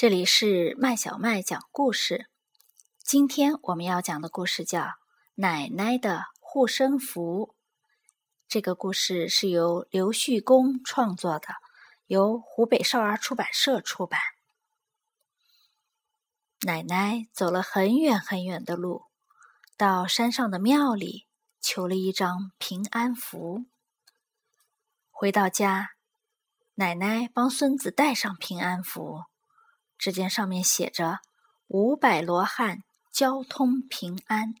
这里是麦小麦讲故事。今天我们要讲的故事叫《奶奶的护身符》。这个故事是由刘旭公创作的，由湖北少儿出版社出版。奶奶走了很远很远的路，到山上的庙里求了一张平安符。回到家，奶奶帮孙子戴上平安符。只见上面写着“五百罗汉交通平安”。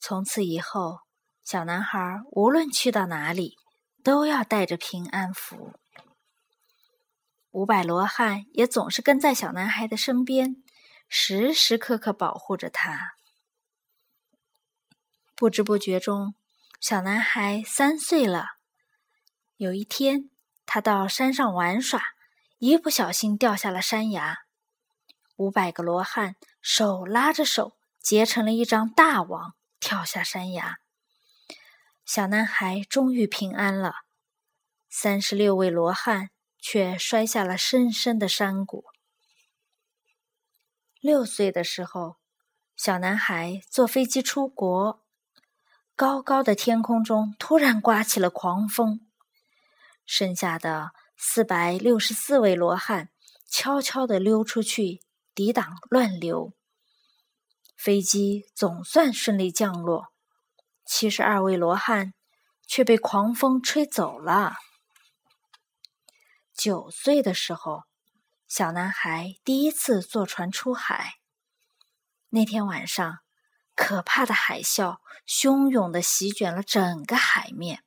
从此以后，小男孩无论去到哪里，都要带着平安符。五百罗汉也总是跟在小男孩的身边，时时刻刻保护着他。不知不觉中，小男孩三岁了。有一天，他到山上玩耍。一不小心掉下了山崖，五百个罗汉手拉着手结成了一张大网，跳下山崖。小男孩终于平安了，三十六位罗汉却摔下了深深的山谷。六岁的时候，小男孩坐飞机出国，高高的天空中突然刮起了狂风，剩下的。四百六十四位罗汉悄悄地溜出去，抵挡乱流。飞机总算顺利降落，七十二位罗汉却被狂风吹走了。九岁的时候，小男孩第一次坐船出海。那天晚上，可怕的海啸汹涌地席卷了整个海面。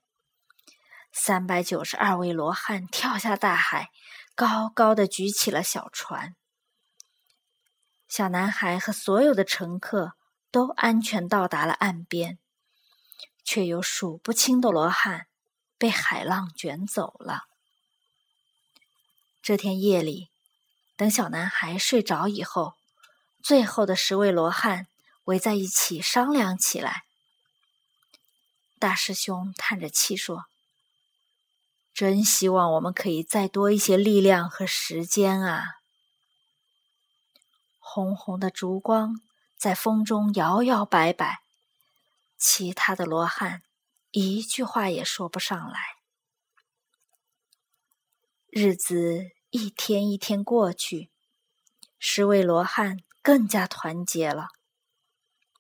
三百九十二位罗汉跳下大海，高高的举起了小船。小男孩和所有的乘客都安全到达了岸边，却有数不清的罗汉被海浪卷走了。这天夜里，等小男孩睡着以后，最后的十位罗汉围在一起商量起来。大师兄叹着气说。真希望我们可以再多一些力量和时间啊！红红的烛光在风中摇摇摆摆，其他的罗汉一句话也说不上来。日子一天一天过去，十位罗汉更加团结了。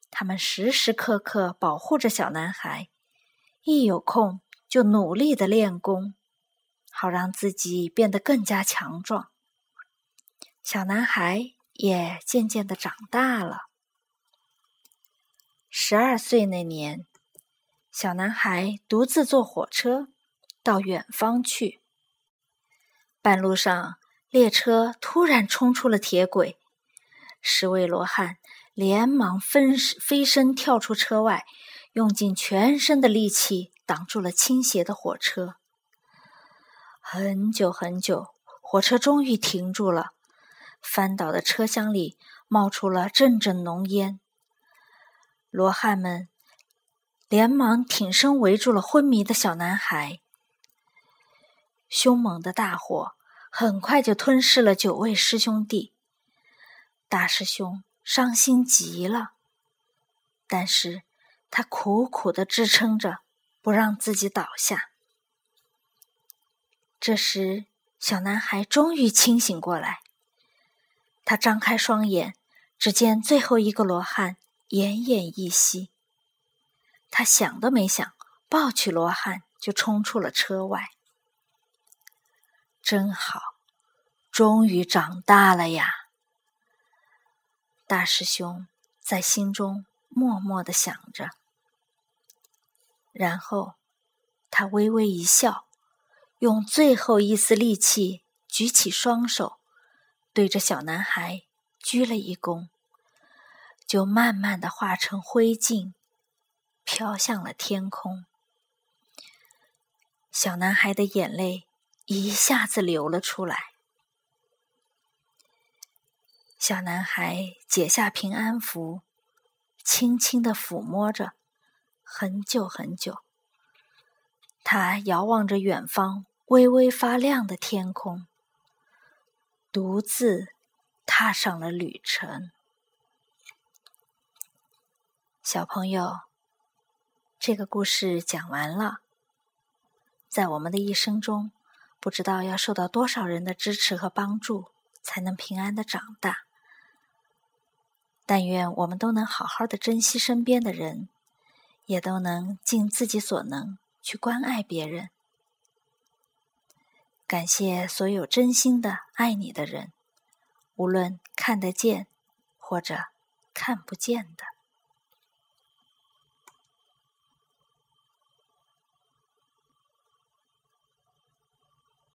他们时时刻刻保护着小男孩，一有空就努力的练功。好让自己变得更加强壮。小男孩也渐渐的长大了。十二岁那年，小男孩独自坐火车到远方去。半路上，列车突然冲出了铁轨，十位罗汉连忙分飞身跳出车外，用尽全身的力气挡住了倾斜的火车。很久很久，火车终于停住了。翻倒的车厢里冒出了阵阵浓烟。罗汉们连忙挺身围住了昏迷的小男孩。凶猛的大火很快就吞噬了九位师兄弟。大师兄伤心极了，但是他苦苦的支撑着，不让自己倒下。这时，小男孩终于清醒过来。他张开双眼，只见最后一个罗汉奄奄一息。他想都没想，抱起罗汉就冲出了车外。真好，终于长大了呀！大师兄在心中默默的想着，然后他微微一笑。用最后一丝力气举起双手，对着小男孩鞠了一躬，就慢慢的化成灰烬，飘向了天空。小男孩的眼泪一下子流了出来。小男孩解下平安符，轻轻的抚摸着，很久很久。他遥望着远方。微微发亮的天空，独自踏上了旅程。小朋友，这个故事讲完了。在我们的一生中，不知道要受到多少人的支持和帮助，才能平安的长大。但愿我们都能好好的珍惜身边的人，也都能尽自己所能去关爱别人。感谢所有真心的爱你的人，无论看得见或者看不见的。